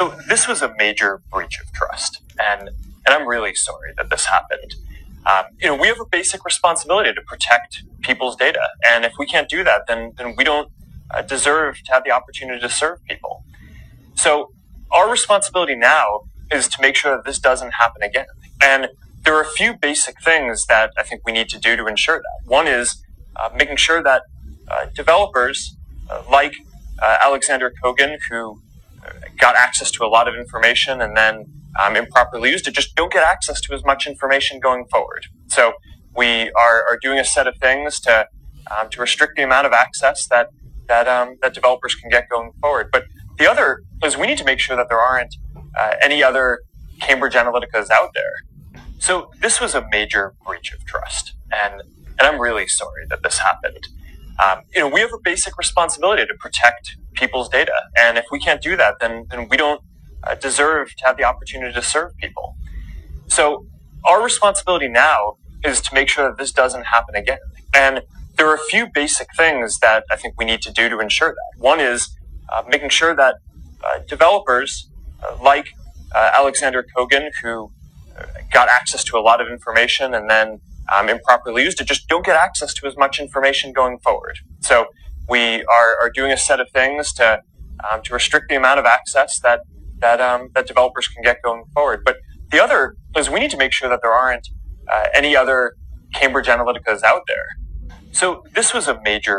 So this was a major breach of trust, and and I'm really sorry that this happened. Um, you know, we have a basic responsibility to protect people's data, and if we can't do that, then then we don't uh, deserve to have the opportunity to serve people. So our responsibility now is to make sure that this doesn't happen again. And there are a few basic things that I think we need to do to ensure that. One is uh, making sure that uh, developers uh, like uh, Alexander Kogan, who got access to a lot of information and then um, improperly used it, just don't get access to as much information going forward. So we are, are doing a set of things to um, to restrict the amount of access that that um, that developers can get going forward. But the other is we need to make sure that there aren't uh, any other Cambridge Analyticas out there. So this was a major breach of trust, and and I'm really sorry that this happened. Um, you know, we have a basic responsibility to protect people's data, and if we can't do that, then then we don't uh, deserve to have the opportunity to serve people. So our responsibility now is to make sure that this doesn't happen again. And there are a few basic things that I think we need to do to ensure that. One is uh, making sure that uh, developers uh, like uh, Alexander Kogan, who uh, got access to a lot of information and then um, improperly used it, just don't get access to as much information going forward. So we are, are doing a set of things to um, to restrict the amount of access that that um, that developers can get going forward. But the other is we need to make sure that there aren't uh, any other Cambridge Analyticas out there. So this was a major